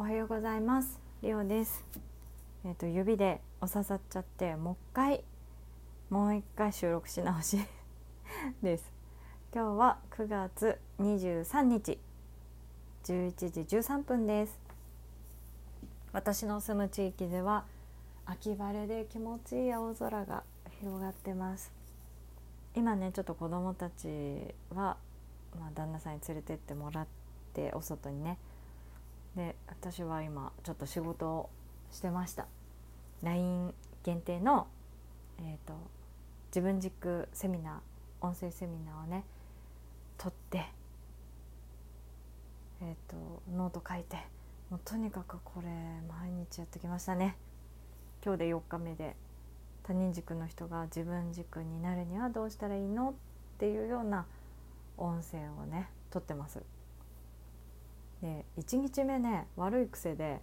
おはようございます。リオです。えっ、と指でお刺さっちゃってもう一回もう一回収録し直しです。今日は9月23日11時13分です。私の住む地域では秋晴れで気持ちいい青空が広がってます。今ねちょっと子供たちは、まあ、旦那さんに連れてってもらってお外にねで私は今ちょっと仕事をしてました。LINE 限定の、えーと、自分軸セミナー音声セミナーをね撮って、えーと、ノート書いてもうとにかくこれ毎日やってきましたね。今日で4日目で他人軸の人が自分軸になるにはどうしたらいいの？っていうような音声をね撮ってます。で1日目ね悪い癖で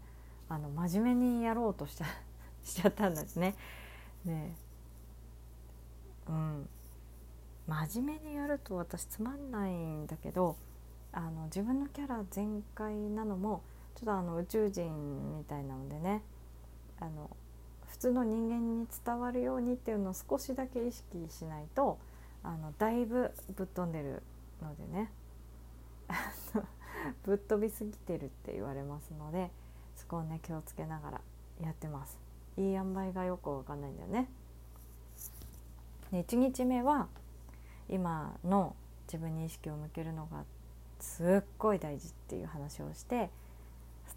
あの真面目にやろうとしちゃ しちゃったんですね。でうん真面目にやると私つまんないんだけどあの自分のキャラ全開なのもちょっとあの宇宙人みたいなのでねあの普通の人間に伝わるようにっていうのを少しだけ意識しないとあのだいぶぶっ飛んでるのでね ぶっ飛びすぎてるって言われますのでそこをね気をつけながらやってます。いい塩梅がよくわかんないんだよね。で1日目は今の自分に意識を向けるのがすっごい大事っていう話をして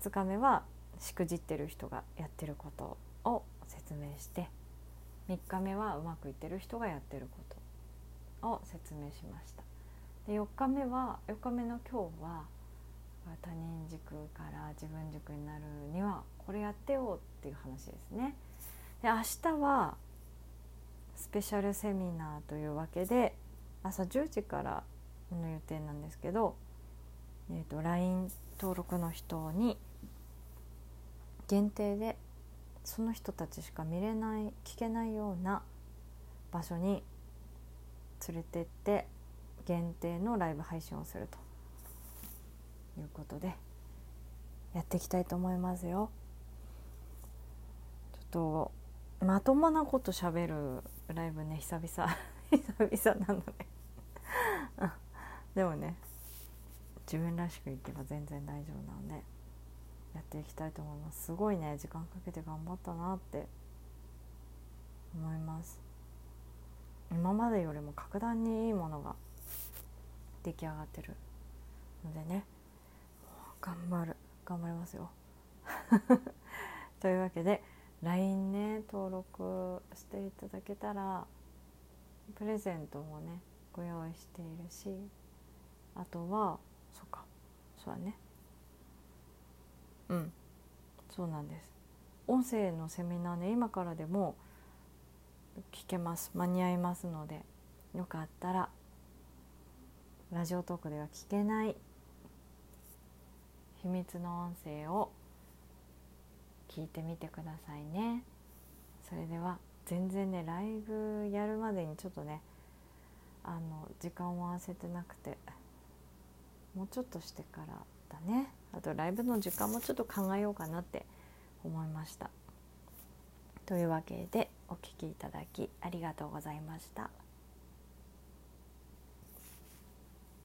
2日目はしくじってる人がやってることを説明して3日目はうまくいってる人がやってることを説明しましたで4日目は4日目の今日は他人軸から自分軸になるにはこれやってよっていう話ですね。で明日はスペシャルセミナーというわけで朝10時からの予定なんですけど、えーと、LINE 登録の人に限定でその人たちしか見れない聞けないような場所に連れてって限定のライブ配信をするということでやっていきたいと思いますよ。ちょっとまともなことしゃべるライブね久々 久々なので でもね自分らしくいけば全然大丈夫なので。やっていきたいと思いますすごいね時間かけて頑張ったなって思います今までよりも格段にいいものが出来上がってる。のでね頑張る。頑張りますよ。というわけで LINE ね登録していただけたらプレゼントもねご用意しているしあとはそっか。そうだね。うん。そうなんです。音声のセミナーね今からでも聞けます。間に合いますのでよかったらラジオトークでは聞けない秘密の音声を聞いてみてくださいねそれでは全然ねライブやるまでにちょっとねあの時間を合わせてなくてもうちょっとしてからだねあとライブの時間もちょっと考えようかなって思いました。というわけでお聴きいただきありがとうございました。